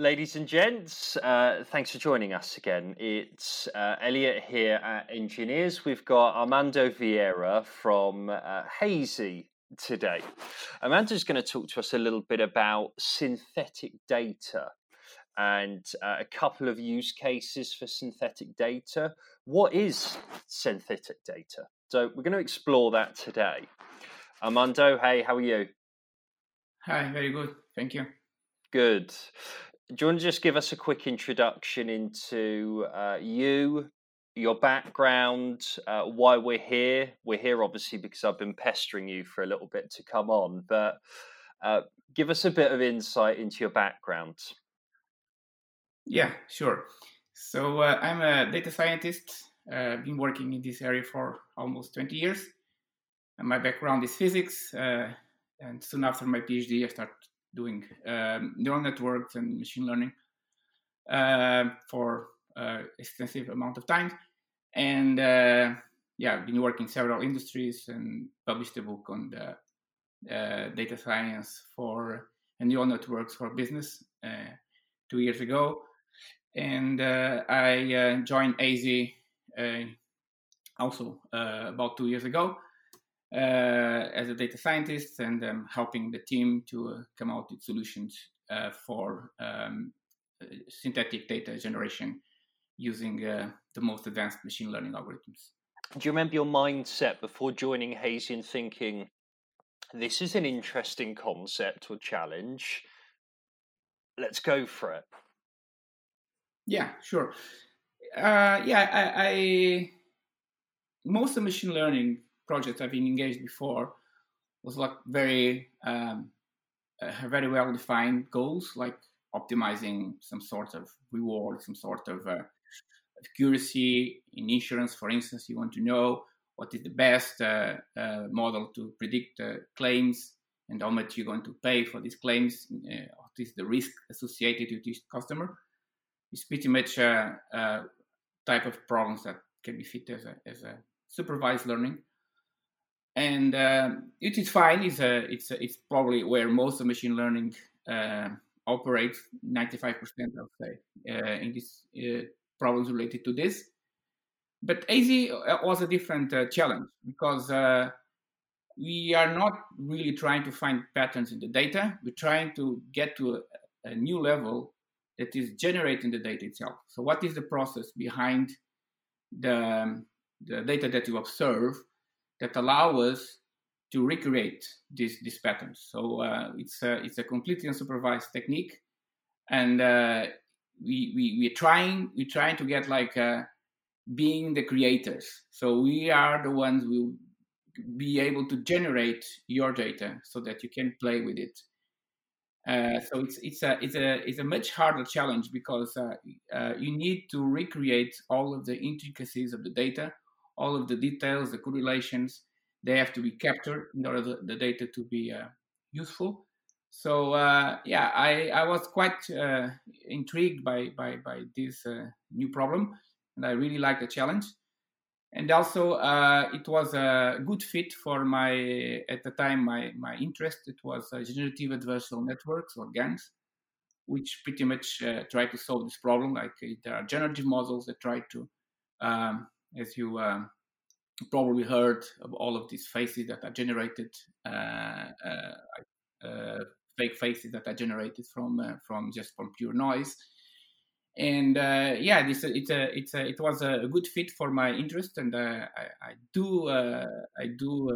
Ladies and gents, uh, thanks for joining us again. It's uh, Elliot here at Enginears. We've got Armando Vieira from uh, Hazy today. Armando's going to talk to us a little bit about synthetic data and uh, a couple of use cases for synthetic data. What is synthetic data? So, we're going to explore that today. Armando, hey, how are you? Hi, very good. Thank you. Good do you want to just give us a quick introduction into uh, you, your background, uh, why we're here? We're here obviously because I've been pestering you for a little bit to come on, but uh, give us a bit of insight into your background. Yeah, sure. So uh, I'm a data scientist. I've uh, been working in this area for almost 20 years. And my background is physics. Uh, and soon after my PhD, I started doing um, neural networks and machine learning uh, for uh, extensive amount of time. And uh, yeah, I've been working in several industries and published a book on the uh, data science for neural networks for business uh, two years ago. And uh, I joined Hazy also about two years ago as a data scientist and um, helping the team to uh, come out with solutions uh, for um, synthetic data generation using the most advanced machine learning algorithms. Do you remember your mindset before joining Hazy and thinking, this is an interesting concept or challenge? Let's go for it. Yeah, sure. Uh, yeah, I, I most of machine learning projects I've been engaged before was like very um, uh, very well defined goals, like optimizing some sort of reward, some sort of uh, accuracy in insurance. For instance, you want to know what is the best uh, uh model to predict uh, claims and how much you're going to pay for these claims. Uh, what is the risk associated with each customer? It's pretty much a, a type of problems that can be fit as a, as a supervised learning and uh, it is fine. It's a, it's a, it's probably where most of machine learning uh, operates. Ninety five percent, I would say, uh, in these uh, problems related to this. But Hazy uh, was a different uh, challenge because we are not really trying to find patterns in the data. We're trying to get to a, a new level that is generating the data itself. So, what is the process behind the, the data that you observe? That allow us to recreate these these patterns. So uh, it's a, it's a completely unsupervised technique, and uh, we we we're trying we're trying to get like uh, being the creators. So we are the ones who will be able to generate your data so that you can play with it. Uh, so it's it's a it's a it's a much harder challenge because uh, uh, you need to recreate all of the intricacies of the data all of the details, the correlations, they have to be captured in order the data to be uh, useful. So uh, yeah, I, I was quite uh, intrigued by by, by this uh, new problem, and I really like the challenge. And also, uh, it was a good fit for my at the time my my interest. It was uh, generative adversarial networks or GANs, which pretty much try to solve this problem. Like there are generative models that try to um, as you um, probably heard of all of these faces that are generated, uh, uh, uh fake faces that are generated from uh, from just from pure noise. And uh, yeah, this it's a it's a it was a good fit for my interest, and I, I, do I do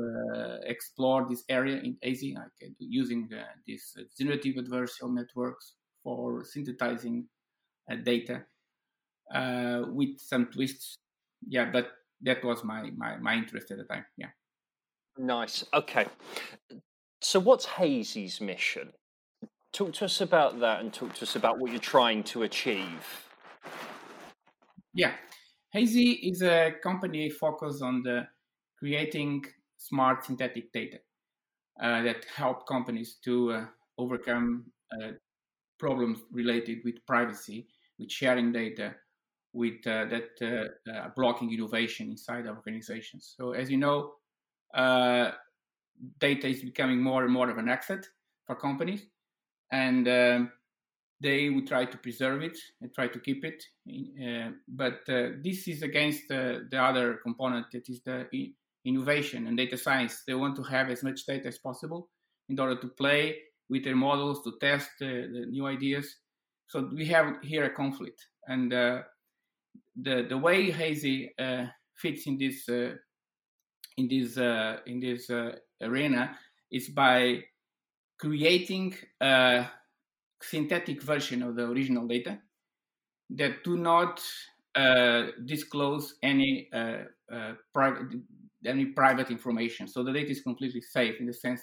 explore this area in Hazy like, using these generative adversarial networks for synthesizing data with some twists yeah, that that was my my my interest at the time. Yeah. Nice. Okay. So, what's Hazy's mission? Talk to us about that, and talk to us about what you're trying to achieve. Yeah, Hazy is a company focused on the creating smart synthetic data uh, that help companies to uh, overcome uh, problems related with privacy, with sharing data, with uh, that uh, uh, blocking innovation inside organizations. So as you know, data is becoming more and more of an asset for companies, and um, they would try to preserve it and try to keep it. Uh, but uh, this is against the other component that is the innovation and data science. They want to have as much data as possible in order to play with their models, to test the new ideas. So we have here a conflict. And uh, the the way Hazy uh, fits in this uh, in this in this arena is by creating a synthetic version of the original data that do not uh, disclose any uh, uh, private any private information. So the data is completely safe in the sense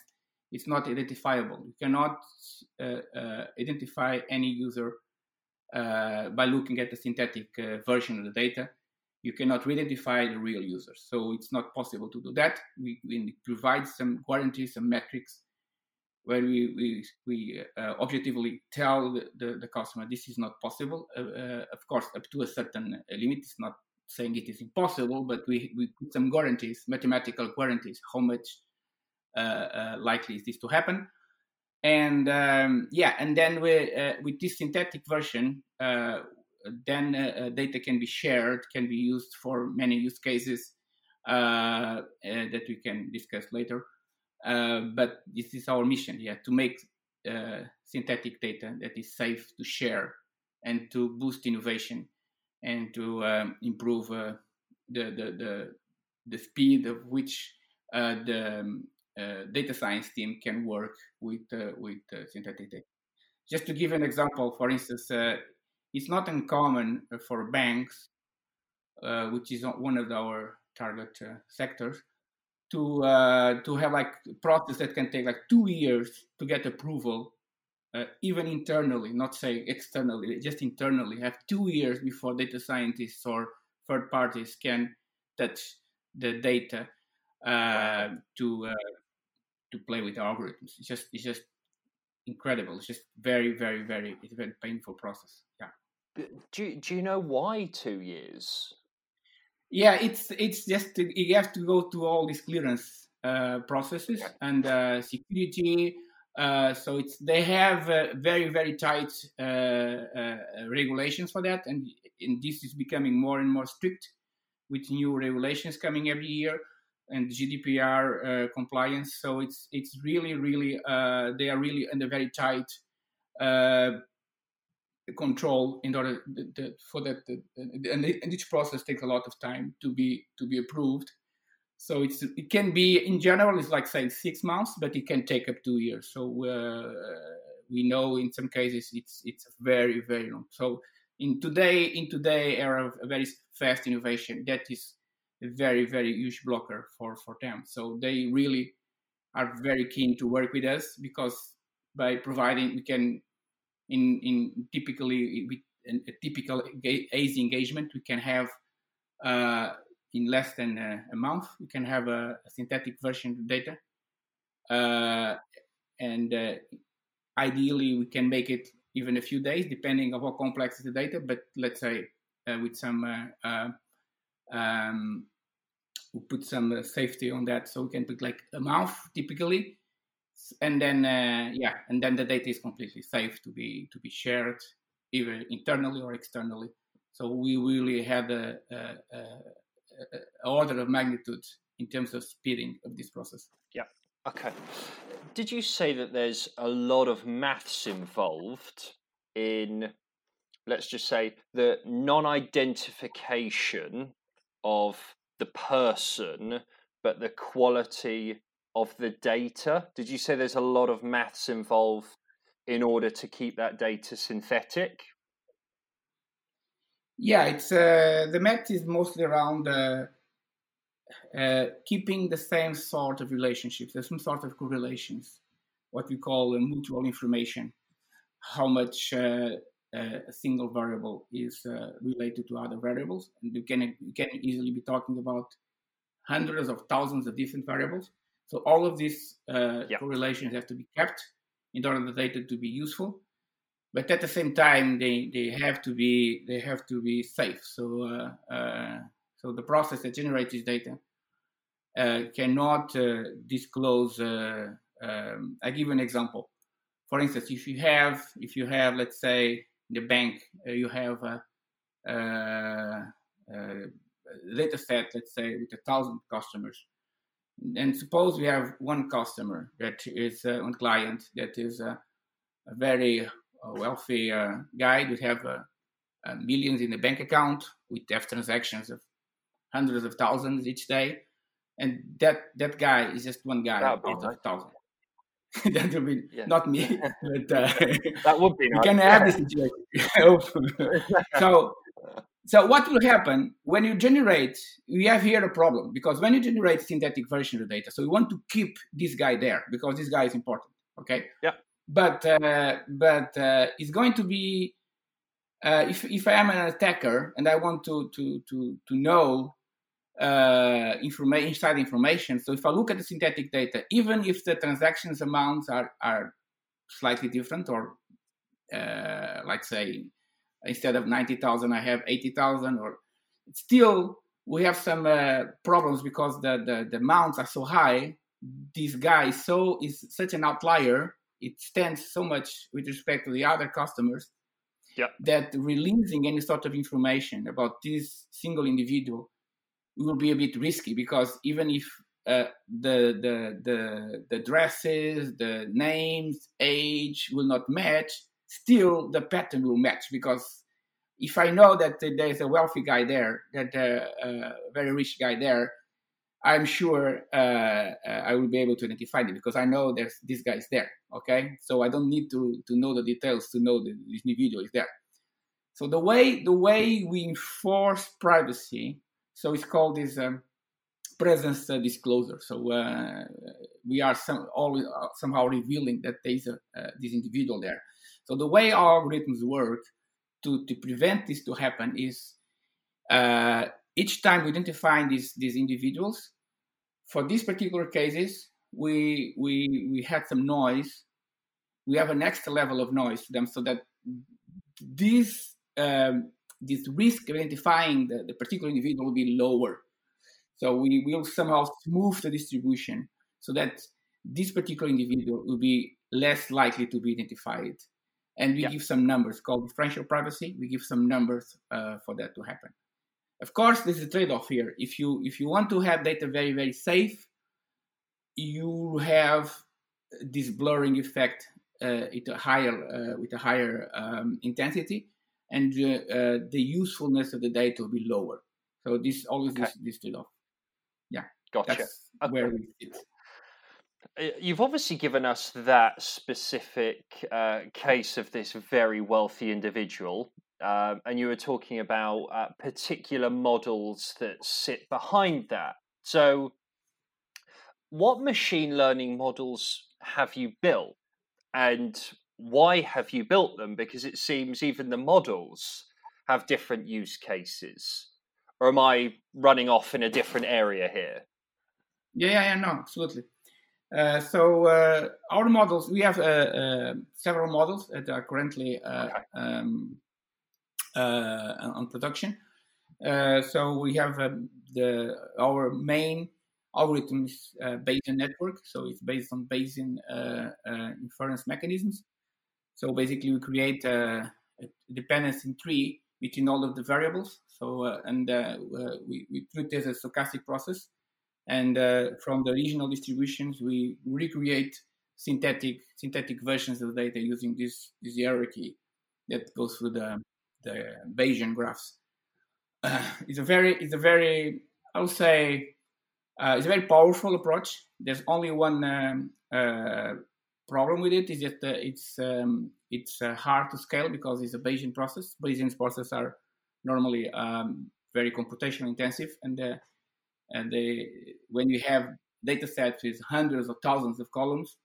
it's not identifiable. You cannot uh, uh, identify any user uh, by looking at the synthetic version of the data. You cannot identify the real users. So it's not possible to do that. We, we provide some guarantees, some metrics where we, we, we uh, objectively tell the, the, the, customer this is not possible. Uh, uh, of course, up to a certain limit, it's not saying it is impossible, but we, we put some guarantees, mathematical guarantees, how much uh, uh, likely is this to happen. And um, yeah, and then we, uh, with this synthetic version, then data can be shared, can be used for many use cases that we can discuss later. Uh, but this is our mission yeah to make uh, synthetic data that is safe to share and to boost innovation and to um, improve uh, the, the, the the speed of which the um, data science team can work with with synthetic data. Just to give an example, for instance, it's not uncommon for banks, which is one of our target sectors, to uh, to have like a process that can take like two years to get approval, uh, even internally, not say externally, just internally, have two years before data scientists or third parties can touch the data uh, to uh, to play with algorithms. It's just it's just incredible. It's just very very very it's a very painful process. Yeah. Do do you know why two years? Yeah, it's it's just you have to go through all these clearance uh, processes and uh, security. Uh, so it's they have uh, very very tight uh, uh, regulations for that, and, and this is becoming more and more strict with new regulations coming every year and GDPR uh, compliance. So it's it's really really uh, they are really under very tight uh, control in order for that and, and each process takes a lot of time to be to be approved. So it's it can be in general it's like saying six months but it can take up two years. So uh, we know in some cases it's it's very very long. So in today in today era of very fast innovation that is a very very huge blocker for for them so they really are very keen to work with us because by providing we can in in typically with a typical Hazy engagement, we can have uh, in less than a, a, month, we can have a, a synthetic version of data, uh, and uh, ideally we can make it even a few days, depending on how complex is the data. But let's say uh, with some uh, uh, um, we put some safety on that, so we can put like a month typically. And then uh, yeah and then the data is completely safe to be to be shared either internally or externally. So we really had a, a, a, a order of magnitude in terms of speeding of this process. Yeah. Okay. Did you say that there's a lot of maths involved in let's just say the non-identification of the person but the quality of the data. Did you say there's a lot of maths involved in order to keep that data synthetic? Yeah, it's uh, the math is mostly around uh, uh, keeping the same sort of relationships. There's some sort of correlations, what we call mutual information, how much uh, a single variable is uh, related to other variables, and you can you can easily be talking about hundreds of thousands of different variables. So all of these uh, yep. correlations have to be kept in order for the data to be useful. But at the same time, they, they have to be they have to be safe. So uh, uh, so the process that generates this data uh, cannot uh, disclose. Uh, um, I give an example. for instance, if you have if you have let's say the bank uh, you have a, data set let's say with a thousand customers, and suppose we have one customer that is uh, one client that is a, a very uh, wealthy uh, guy who have uh, uh, millions in the bank account with have transactions of hundreds of thousands each day, and that that guy is just one guy out of thousand. that would be yeah. not me, but uh, that would be. Nice. You can have this situation. so, so what will happen when you generate? We have here a problem because when you generate synthetic version of the data, so we want to keep this guy there because this guy is important. Okay. Yeah. But uh, but uh, it's going to be uh, if if I am an attacker and I want to to to to know uh, information inside information. So if I look at the synthetic data, even if the transactions amounts are are slightly different, or uh, like say instead of ninety thousand, I have eighty thousand, or still we have some uh, problems because the, the the amounts are so high. This guy is so is such an outlier. It stands so much with respect to the other customers yep. that releasing any sort of information about this single individual will be a bit risky because even if uh, the, the the the dresses, the names, age will not match, still the pattern will match because if I know that there's a wealthy guy there, that uh, a very rich guy there, I'm sure uh, uh, I will be able to identify it because I know there's this guy is there. Okay, so I don't need to to know the details to know that this individual is there. So the way the way we enforce privacy so it's called this um, presence disclosure. So uh, we are some, always uh, somehow revealing that there is a, uh, this individual there. So the way our algorithms work to, to prevent this to happen is each time we identify these, these individuals, for these particular cases, we, we, we had some noise. We have an extra level of noise to them so that these um, this risk of identifying the, the particular individual will be lower. So we will somehow smooth the distribution so that this particular individual will be less likely to be identified. And we yeah. give some numbers called differential privacy. We give some numbers uh, for that to happen. Of course, there's a trade-off here. If you if you want to have data very very safe, you have this blurring effect uh, a higher uh, with a higher um, intensity and uh, the usefulness of the data will be lower. So this always okay. this, this trade-off. Yeah, gotcha. That's okay. where we sit. Uh, you've obviously given us that specific uh, case of this very wealthy individual, uh, and you were talking about uh, particular models that sit behind that. So, what machine learning models have you built, and why have you built them? Because it seems even the models have different use cases. Or am I running off in a different area here? Yeah, yeah, yeah no, absolutely. Uh, so uh, our models, we have uh, uh several models that are currently uh, okay. um, uh, on production. so we have um, the our main algorithm is Bayesian network. So it's based on Bayesian inference mechanisms. So basically, we create a, a dependency tree between all of the variables. So uh, and uh, uh, we, we treat this as a stochastic process. And uh, from the regional distributions, we recreate synthetic synthetic versions of data using this this hierarchy that goes through the the Bayesian graphs. It's a very it's a very I would say uh, it's a very powerful approach. There's only one um, uh, problem with it is that uh, it's um, it's uh, hard to scale because it's a Bayesian process. Bayesian processes are normally um, very computational intensive, and uh, and they, when you have data sets with hundreds of thousands of columns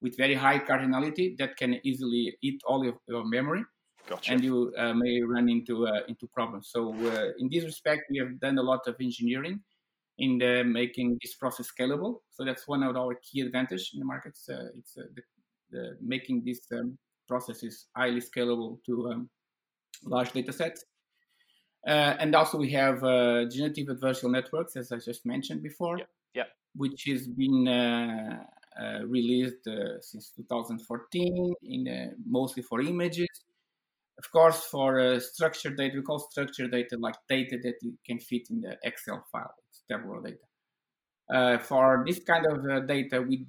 with very high cardinality, that can easily eat all of your memory. Gotcha. And you uh, may run into uh, into problems. So uh, in this respect, we have done a lot of engineering in the making this process scalable. So that's one of our key advantage in the market. Uh, it's uh, the, the, making this um, process is highly scalable to um, large data sets. Uh, and also we have uh, generative adversarial networks, as I just mentioned before, yeah, yeah. which has been uh, uh, released uh, since 2014, in mostly for images. Of course, for structured data, we call structured data like data that you can fit in the Excel file. Tabular data. for this kind of data, we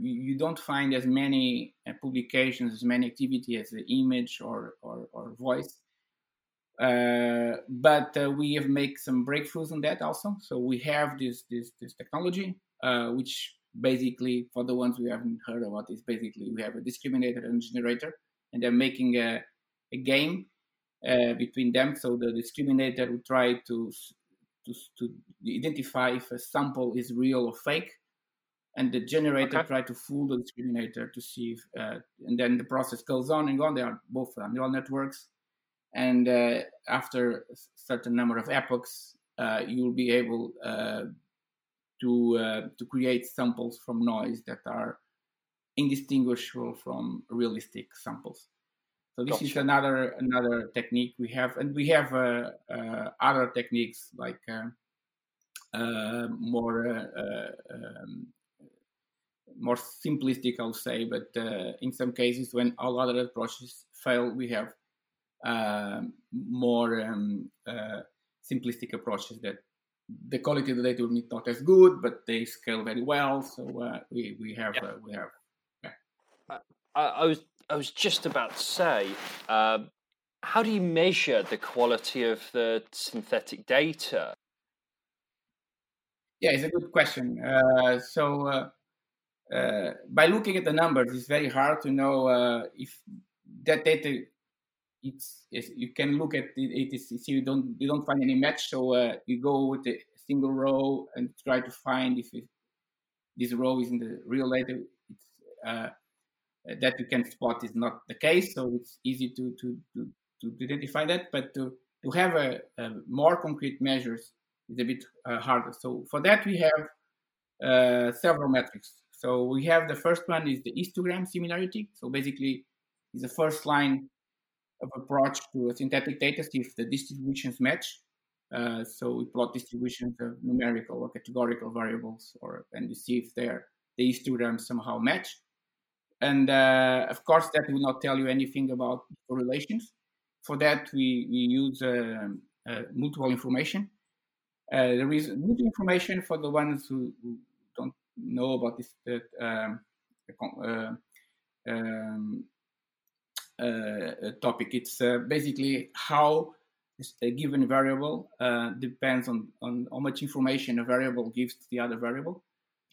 you don't find as many publications, as many activity as the image or, or, or voice. Uh, but uh, we have made some breakthroughs on that also. So we have this this this technology, uh, which basically, for the ones we haven't heard about, is basically we have a discriminator and generator, and they're making a, a game uh, between them. So the discriminator will try to, to to identify if a sample is real or fake, and the generator okay. try to fool the discriminator to see if, uh, and then the process goes on and on. They are both neural networks and uh, after a certain number of epochs, uh, you'll be able uh, to uh, to create samples from noise that are indistinguishable from realistic samples. So this gotcha. is another another technique we have, and we have uh, uh, other techniques like more um, more simplistic, I'll say. But in some cases, when all other approaches fail, we have uh, more um, uh, simplistic approaches that the quality of the data will be not as good, but they scale very well. So uh, we we have yeah. we have. Yeah. I, I, was I was just about to say, um, how do you measure the quality of the synthetic data? Yeah, it's a good question. Uh, so uh, uh, by looking at the numbers, it's very hard to know if that data it's, it's, you can look at it, it is you don't you don't find any match so uh, you go with a single row and try to find if it, this row is in the real data it's, uh, that you can spot is not the case so it's easy to to to, to identify that but to to have a, a more concrete measures is a bit uh, harder so for that we have uh, several metrics so we have the first one is the histogram similarity so basically is the first line of approach to a synthetic data see if the distributions match. Uh, so we plot distributions of numerical or categorical variables, or and you see if they're the histograms somehow match. And uh, of course, that will not tell you anything about correlations. For that, we, we use uh, uh mutual information. Uh, there is mutual information for the ones who, who don't know about this. That um, uh, um, uh, topic. It's uh, basically how a given variable uh, depends on, on how much information a variable gives to the other variable.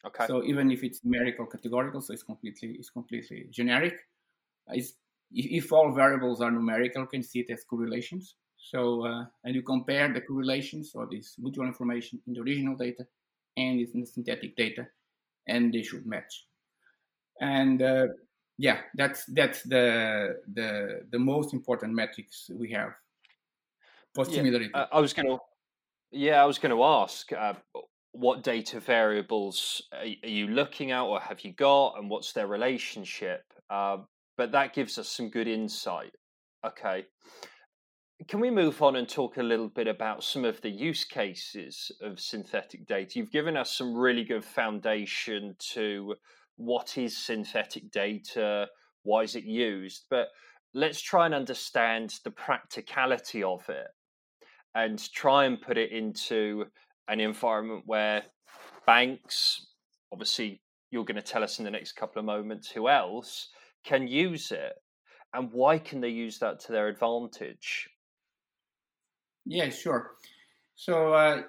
Okay. So even if it's numerical categorical, so it's completely it's completely generic. It's, if all variables are numerical, you can see it as correlations. So uh, and you compare the correlations or this mutual information in the original data and in the synthetic data, and they should match. And uh, yeah, that's that's the the the most important metrics we have for similarity. Yeah, I was going to, yeah, I was going to ask. Uh, what data variables are, you looking at or have you got and what's their relationship uh, but that gives us some good insight. Okay. Can we move on and talk a little bit about some of the use cases of synthetic data? You've given us some really good foundation to what is synthetic data, why is it used, but let's try and understand the practicality of it and try and put it into an environment where banks, obviously, you're going to tell us in the next couple of moments who else can use it and why can they use that to their advantage? Yeah, sure. So, uh,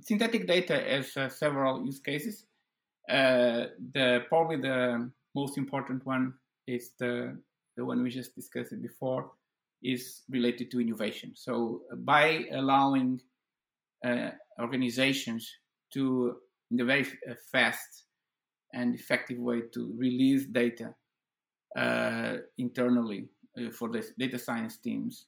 synthetic data has uh, several use cases. Uh, the probably the most important one is the the one we just discussed before is related to innovation. So by allowing uh, organizations to, in a very uh, fast and effective way, to release data uh, internally uh, for the data science teams,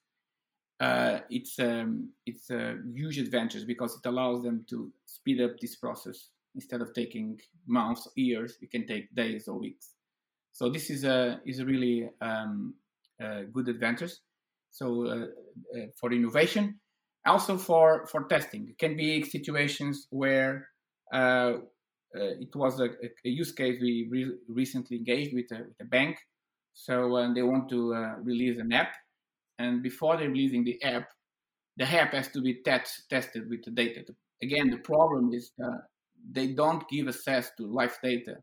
uh, it's um, it's a huge advantage because it allows them to speed up this process instead of taking months, years, it can take days or weeks. So this is a is a really um, a good advantage. So uh, uh, for innovation, also for for testing, it can be situations where uh, it was a, a, use case we re- recently engaged with a, with a bank. So uh, they want to release an app, and before they're releasing the app, the app has to be test, tested with the data. Again, the problem is they don't give access to live data.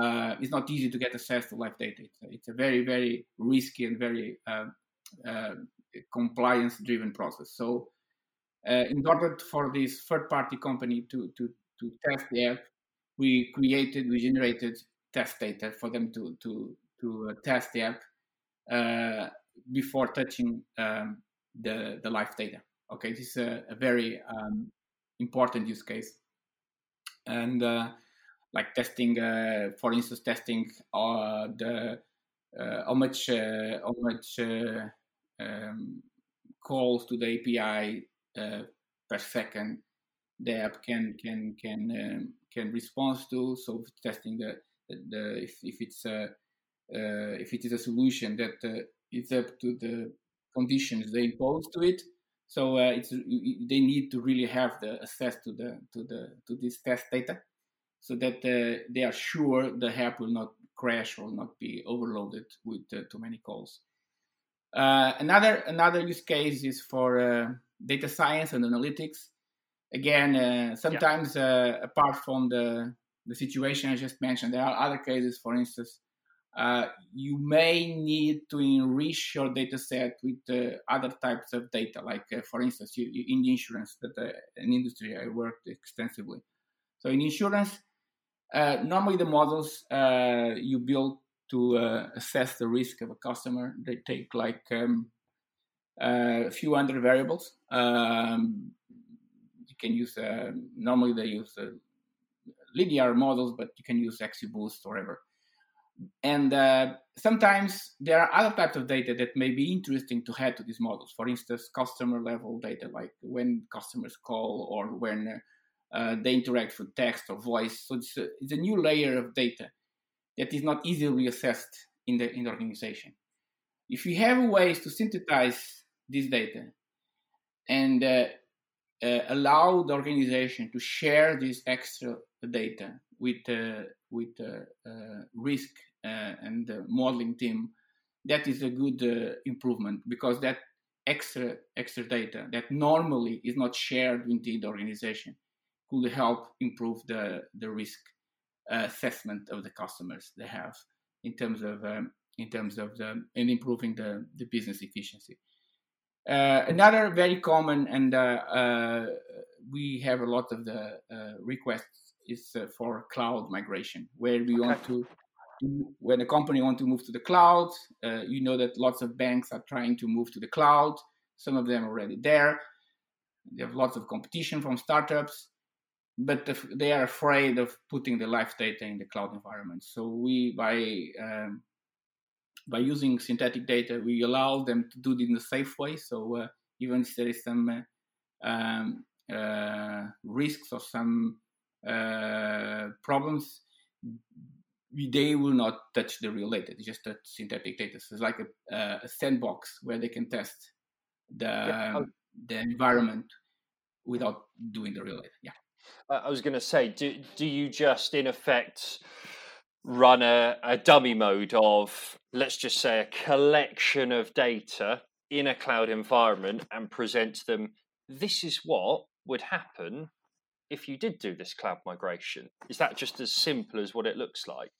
Uh, it's not easy to get access to live data. It's it's a very, very risky and very uh, uh, compliance driven process. So, uh, in order for this third party company to, to, to test the app, we created, we generated test data for them to, to, to uh, test the app uh, before touching um, the, the live data. Okay, this is a, a very um, important use case and uh, like testing, uh, for instance, testing uh, the how much how much um, calls to the API per second the app can can can um, can respond to. So testing the the, if, if it's a, uh, if it is a solution that uh, is up to the conditions they impose to it, so uh, it's they need to really have the access to the to the to this test data, so that uh, they are sure the app will not crash or not be overloaded with uh, too many calls. Uh, another another use case is for uh, data science and analytics. Again, uh, sometimes yeah. apart from the the situation I just mentioned, there are other cases. For instance, uh, you may need to enrich your data set with uh, other types of data, like, uh, for instance, you, you, in insurance, that uh, an industry I worked extensively. So in insurance, uh, normally the models you build to assess the risk of a customer, they take like um, a few hundred variables. Um, you can use, normally they use linear models, but you can use XGBoost or whatever and uh, sometimes there are other types of data that may be interesting to add to these models. For instance, customer level data, like when customers call or when uh, they interact with text or voice. So it's a, it's a, new layer of data that is not easily assessed in the, in the organization. If you have ways to synthesize this data and uh, uh allow the organization to share this extra data with uh, with uh, uh, risk and the modeling team, that is a good improvement because that extra extra data that normally is not shared within the organization could help improve the the risk assessment of the customers they have in terms of um, in terms of the and improving the, the business efficiency. Uh, another very common and uh, uh, we have a lot of the requests is uh, for cloud migration, where we okay. want to, when a company want to move to the cloud, uh, you know that lots of banks are trying to move to the cloud. Some of them already there. They have lots of competition from startups, but they are afraid of putting the live data in the cloud environment. So we, by um, by using synthetic data, we allow them to do it in a safe way. So uh, even if there is some uh, um, uh, risks or some uh, problems, they will not touch the real data. They just touch synthetic data. So it's like a, uh, a sandbox where they can test the yeah. the environment without doing the real data. Yeah. I was going to say, do do you just in effect run a, a dummy mode of let's just say a collection of data in a cloud environment and present them? This is what would happen if you did do this cloud migration? Is that just as simple as what it looks like?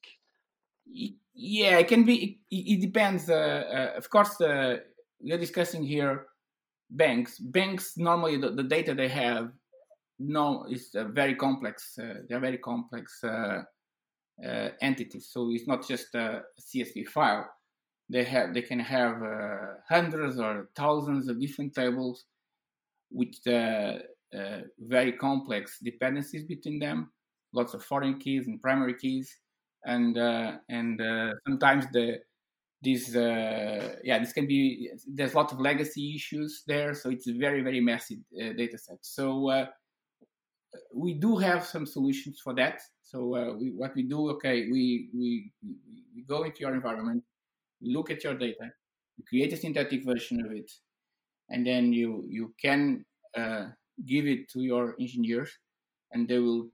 Yeah, it can be. It, it depends. Uh, uh, of course, uh, we are discussing here banks. Banks normally the, the data they have no is very complex. Uh, they're very complex uh, uh, entities. So it's not just a CSV file. They have they can have hundreds or thousands of different tables, with uh, very complex dependencies between them, lots of foreign keys and primary keys, and uh, and uh, sometimes the this yeah this can be there's lots of legacy issues there, so it's a very very messy data set. So we do have some solutions for that. So uh, we, what we do, okay, we, we we go into your environment, look at your data, we create a synthetic version of it, and then you you can uh, give it to your engineers and they will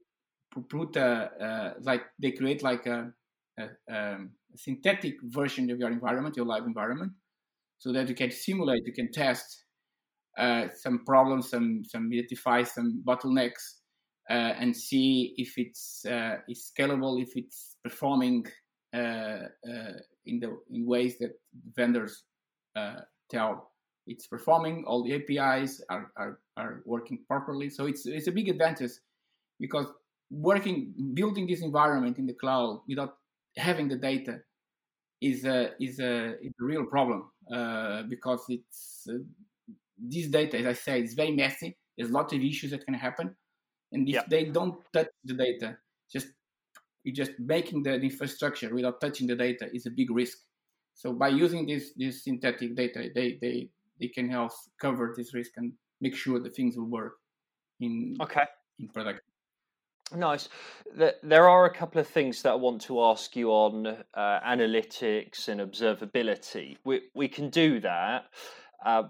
put a, like they create like a, a, um, a, synthetic version of your environment, your live environment, so that you can simulate, you can test uh, some problems, some some identify some bottlenecks, uh, and see if it's uh, is scalable, if it's performing uh, uh, in the in ways that vendors uh, tell it's performing. All the APIs are, are are working properly, so it's it's a big advantage because working building this environment in the cloud without having the data is a is a, is a real problem uh, because it's this data, as I say, is very messy. There's lots of issues that can happen, and if they don't touch the data, just just making the infrastructure without touching the data is a big risk. So by using this this synthetic data, they they they can help cover this risk and make sure the things will work in okay in production. Nice. There are a couple of things that I want to ask you on uh, analytics and observability. We we can do that. Uh,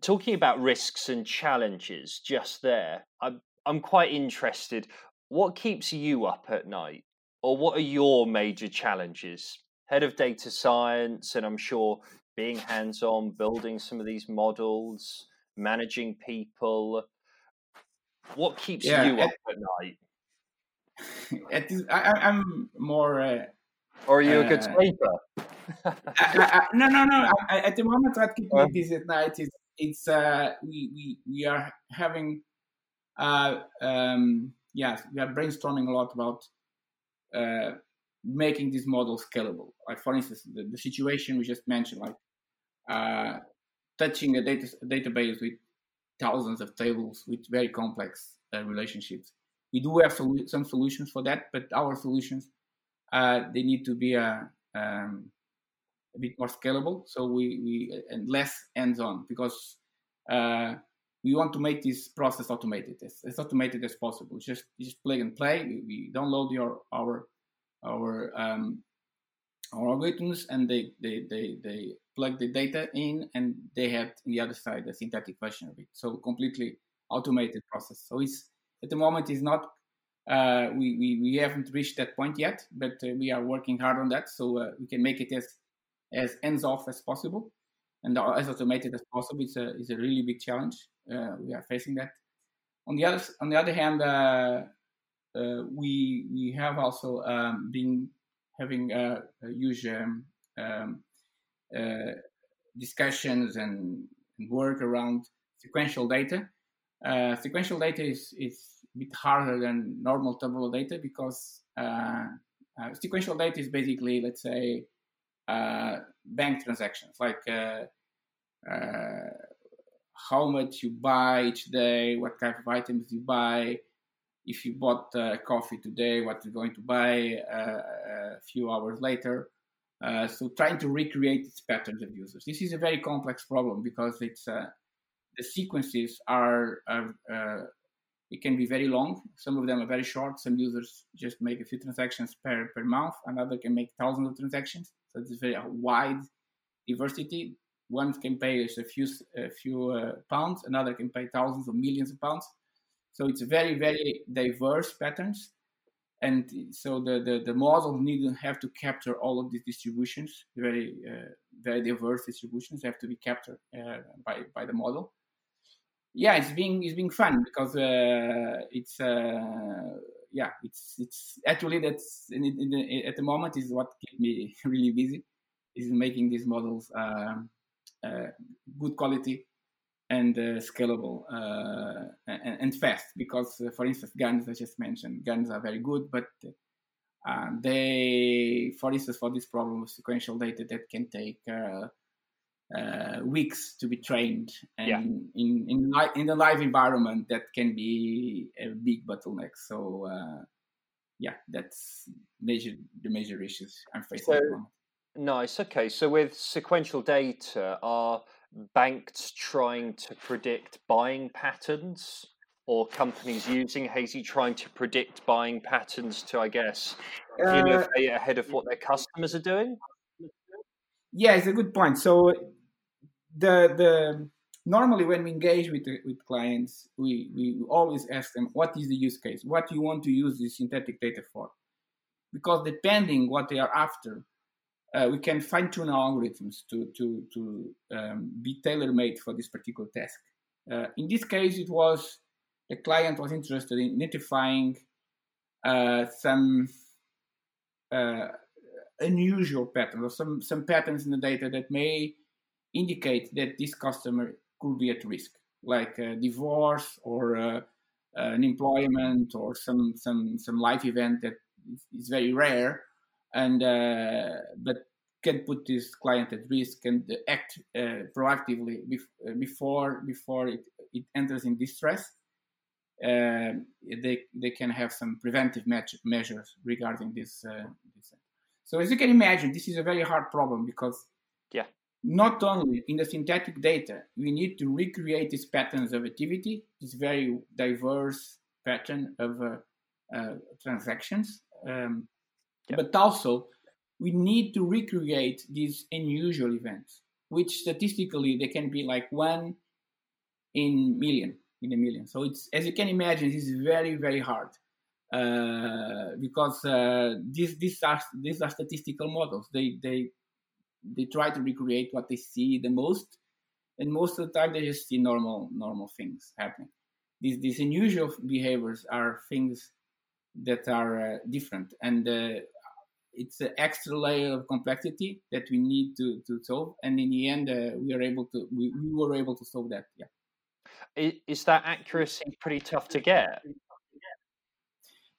talking about risks and challenges, just there, I'm I'm quite interested. What keeps you up at night, or what are your major challenges? Head of data science, and I'm sure being hands-on, building some of these models, managing people what keeps yeah, you at, up at night? At this, I, am more. Uh, or are you uh, a good uh, sleeper? I, no, no, no. at the moment, what keeps me busy at night is it's uh, we, we we are having um, yeah we are brainstorming a lot about uh, making this model scalable. Like for instance, the, the situation we just mentioned, like uh, touching a data a database with thousands of tables with very complex uh, relationships. We do have some solutions for that, but our solutions uh, they need to be a, uh, um, a bit more scalable. So we, we and less hands-on because uh, we want to make this process automated as, as automated as possible. Just just plug and play. We, we download your our our um, our algorithms and they, they, they, they plug the data in and they have the other side a synthetic version of it. So completely automated process. So it's at the moment is not uh, we, we, we haven't reached that point yet, but uh, we are working hard on that so uh, we can make it as as hands off as possible and as automated as possible. It's a it's a really big challenge. Uh, we are facing that. On the other on the other hand, uh, uh, we we have also um, been having a, a huge um, um, discussions and, and, work around sequential data. Uh, sequential data is, is a bit harder than normal tabular data because uh, uh sequential data is basically, let's say, bank transactions, like how much you buy each day, what type of items you buy, if you bought uh, coffee today, what you're going to buy uh, a few hours later. Uh, so trying to recreate these patterns of users. This is a very complex problem because it's uh, the sequences are, are uh, it can be very long. Some of them are very short. Some users just make a few transactions per, per month. Another can make thousands of transactions. So it's very wide diversity. One can pay a few a few uh, pounds. Another can pay thousands or millions of pounds. So it's very, very diverse patterns. And so the, the, the model need to have to capture all of these distributions, very, uh, very diverse distributions have to be captured uh, by, by the model. Yeah, it's being, it's being fun because uh, it's, uh, yeah, it's, it's actually that's in, in the, at the moment is what keeps me really busy is making these models um, good quality and uh, scalable uh, and, and, fast because, uh, for instance, GANs I just mentioned, GANs are very good, but uh, they, for instance, for this problem of sequential data, that can take uh, uh, weeks to be trained, and yeah. in in, in the live environment, that can be a big bottleneck. So, yeah, that's major the major issues I'm facing. So, nice. Okay, so with sequential data, are banks trying to predict buying patterns or companies using Hazy trying to predict buying patterns to, I guess, uh, innovate ahead of what their customers are doing? Yeah, it's a good point. So the the normally when we engage with with clients, we we always ask them what is the use case, what you want to use this synthetic data for, because depending what they are after, uh, we can fine tune our algorithms to to to um, be tailor made for this particular task. Uh, in this case, it was the client was interested in identifying uh, some uh, unusual patterns or some some patterns in the data that may indicate that this customer could be at risk, like a divorce or uh, unemployment or some some some life event that is very rare and uh, but can put this client at risk and act uh, proactively bef- uh, before before it, it enters in distress. Uh, they they can have some preventive measures regarding this, uh, this. So as you can imagine, this is a very hard problem because yeah, not only in the synthetic data we need to recreate these patterns of activity, this very diverse pattern of uh, transactions. Um, yeah. but also we need to recreate these unusual events, which statistically they can be like one in million, in a million. So it's as you can imagine, this is very very hard uh, because uh, these these are these are statistical models. They they they try to recreate what they see the most, and most of the time they just see normal normal things happening. These these unusual behaviors are things that are uh, different, and uh, it's an extra layer of complexity that we need to, to solve. And in the end uh, we are able to we, we were able to solve that yeah. Is that accuracy pretty tough to get?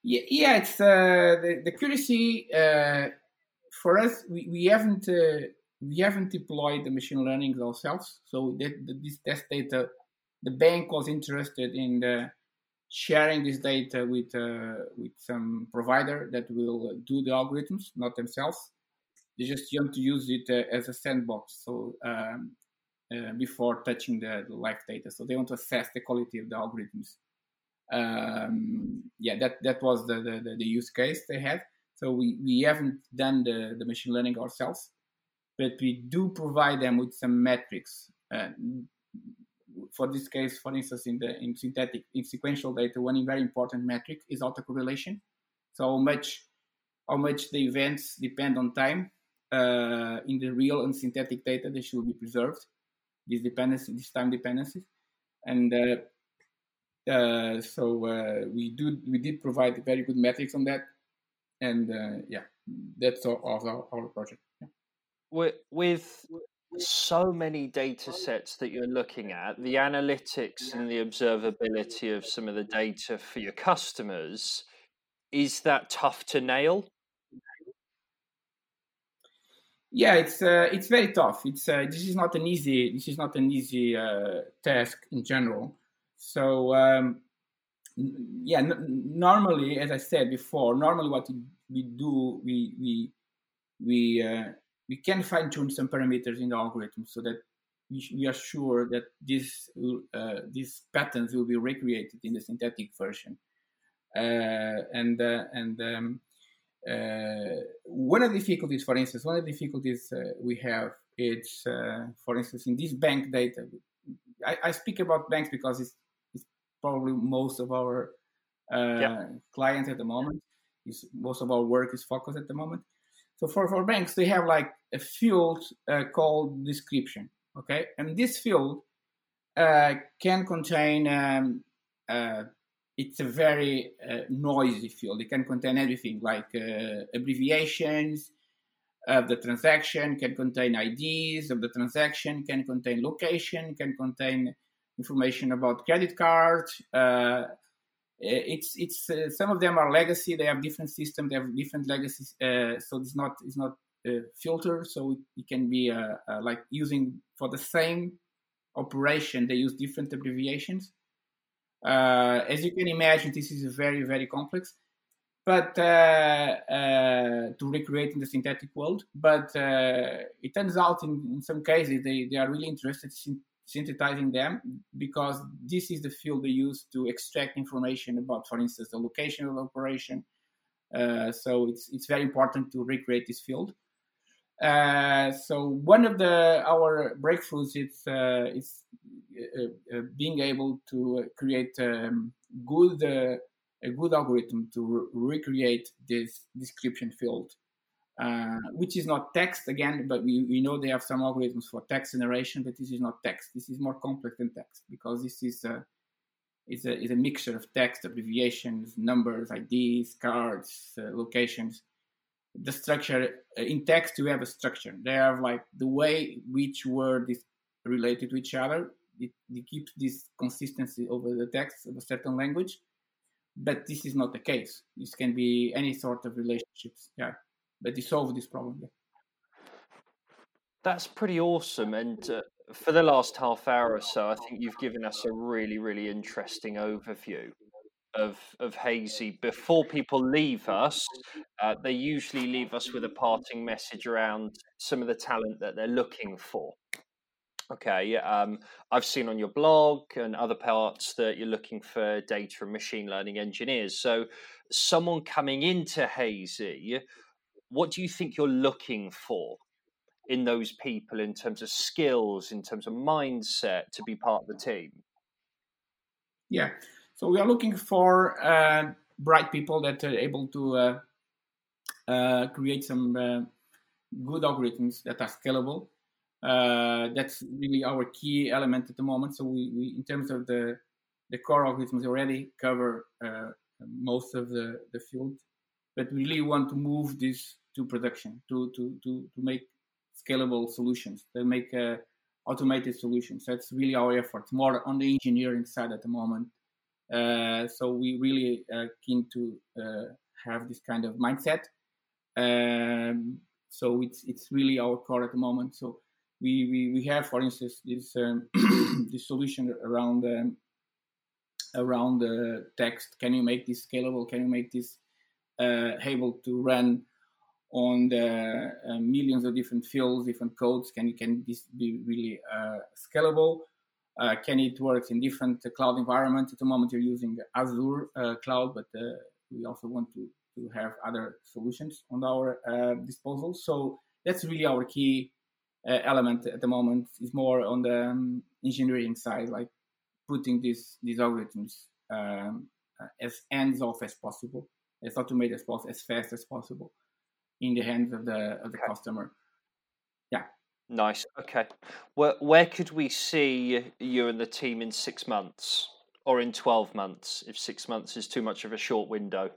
Yeah, yeah it's uh, the, the accuracy uh, for us we, we haven't uh, we haven't deployed the machine learning ourselves. So that, this test data the bank was interested in the sharing this data with uh, with some provider that will do the algorithms, not themselves. They just want to use it uh, as a sandbox. So um, uh, before touching the, the, live data, so they want to assess the quality of the algorithms. Um, yeah, that that was the, the, the use case they had. So we, we haven't done the, the machine learning ourselves, but we do provide them with some metrics. For this case, for instance, in the in synthetic in sequential data, one very important metric is autocorrelation. So how much how much the events depend on time uh, in the real and synthetic data they should be preserved. These dependencies, these time dependencies, and uh, uh, so uh, we do we did provide very good metrics on that, and uh, yeah, that's all of our, our project. Yeah. With so many data sets that you're looking at, the analytics and the observability of some of the data for your customers, is that tough to nail? Yeah, it's uh, it's very tough. It's uh, this is not an easy this is not an easy uh, task in general. So um, yeah, n- normally, as I said before, normally what we do we we we uh, we can fine tune some parameters in the algorithm so that we, are sure that these uh, these patterns will be recreated in the synthetic version. Uh, and uh, and um, uh, one of the difficulties, for instance, one of the difficulties uh, we have it's uh, for instance in this bank data. I, I, speak about banks because it's, it's probably most of our yeah. clients at the moment. Is most of our work is focused at the moment. So for, for banks, they have like a field uh, called description. Okay, and this field uh, can contain. Um, uh, it's a very uh, noisy field. It can contain everything like uh, abbreviations of the transaction, can contain IDs of the transaction, can contain location, can contain information about credit cards, uh, it's it's uh, some of them are legacy. They have different systems. They have different legacies. Uh, so it's not it's not filter. So it, it can be like using for the same operation. They use different abbreviations. as you can imagine, this is very very complex but uh, uh, to recreate in the synthetic world. But uh, it turns out in, in, some cases they, they are really interested in synthesizing them because this is the field they use to extract information about, for instance, the location of the operation. Uh, so it's it's very important to recreate this field. Uh, so one of the our breakthroughs is uh, is uh, uh, being able to create um, good a good algorithm to re- recreate this description field, uh, which is not text again, but we, we know they have some algorithms for text generation, but this is not text. This is more complex than text because this is a, is a, is a mixture of text, abbreviations, numbers, IDs, cards, uh, locations. The structure uh, in text, you have a structure. They have like the way which word is related to each other. It, it keeps this consistency over the text of a certain language but this is not the case. This can be any sort of relationships. Yeah, but they this problem. That's pretty awesome. And uh, for the last half hour or so, I think you've given us a really, really interesting overview of of Hazy. Before people leave us, uh, they usually leave us with a parting message around some of the talent that they're looking for. Okay, um, I've seen on your blog and other parts that you're looking for data and machine learning engineers. So, someone coming into Hazy, what do you think you're looking for in those people in terms of skills, in terms of mindset to be part of the team? Yeah, so we are looking for uh, bright people that are able to uh, uh, create some uh, good algorithms that are scalable uh, that's really our key element at the moment. So we, we in terms of the the core algorithms already cover uh, most of the, the field, but we really want to move this to production to to to, to make scalable solutions, to make uh, automated solutions. That's really our effort, more on the engineering side at the moment. Uh, so we really uh, keen to uh, have this kind of mindset. Um, so it's it's really our core at the moment. So we, we, we have, for instance, this um, this solution around um, around the text. Can you make this scalable? Can you make this uh, able to run on the uh, millions of different fields, different codes? Can can this be really uh, scalable? Uh, can it work in different cloud environments? At the moment, you're using Azure uh, cloud, but uh, we also want to to have other solutions on our disposal. So that's really our key uh, element at the moment is more on the um, engineering side, like putting these these algorithms um, uh, as hands off as possible, as automated as possible, as fast as possible, in the hands of the of the okay. customer. Yeah. Nice. Okay. Where where could we see you and the team in six months, or in twelve months, if six months is too much of a short window?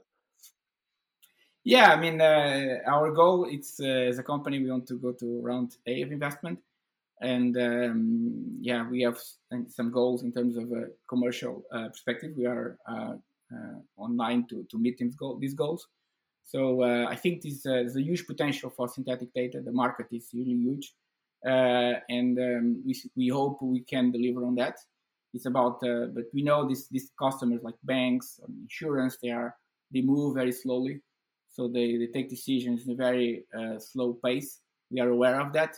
Yeah, I mean, uh, our goal it's uh, as a company we want to go to round A of investment, and um, yeah, we have some goals in terms of a commercial uh, perspective. We are uh, uh, online to to meet these, goal, these goals. So uh, I think this, there's a huge potential for synthetic data. The market is really huge, and um, we we hope we can deliver on that. It's about, but we know these these customers like banks, and insurance, they are they move very slowly so they, they take decisions in a very uh, slow pace. We are aware of that,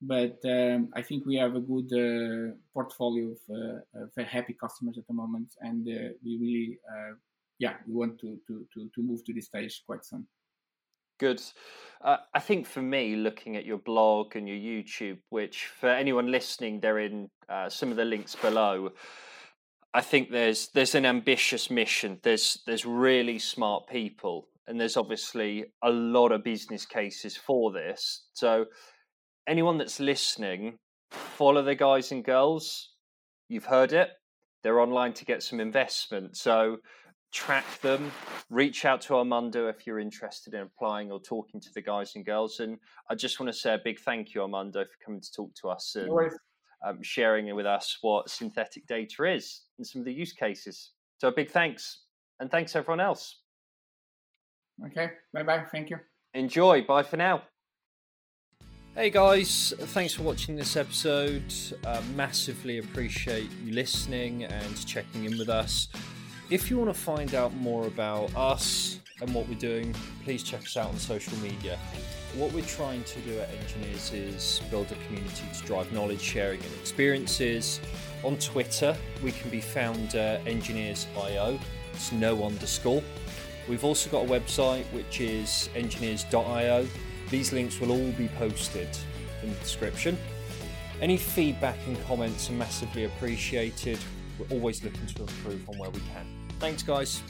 but um, I think we have a good uh, portfolio of, uh, of, happy customers at the moment, and uh, we really, uh, yeah, we want to, to, to, to move to this stage quite soon. Good. Uh, I think for me, looking at your blog and your YouTube, which for anyone listening, they're in uh, some of the links below. I think there's there's an ambitious mission. There's there's really smart people and there's obviously a lot of business cases for this. So, anyone that's listening, follow the guys and girls. You've heard it. They're online to get some investment. So, track them, reach out to Armando if you're interested in applying or talking to the guys and girls. And I just want to say a big thank you, Armando, for coming to talk to us and um, sharing with us what synthetic data is and some of the use cases. So, a big thanks. And thanks, everyone else. Okay, bye bye. Thank you. Enjoy. Bye for now. Hey guys, thanks for watching this episode. Uh, massively appreciate you listening and checking in with us. If you want to find out more about us and what we're doing, please check us out on social media. What we're trying to do at Enginears is build a community to drive knowledge sharing and experiences. On Twitter, we can be found uh, enginears.io. It's no underscore. We've also got a website which is enginears.io. These links will all be posted in the description. Any feedback and comments are massively appreciated. We're always looking to improve on where we can. Thanks, guys.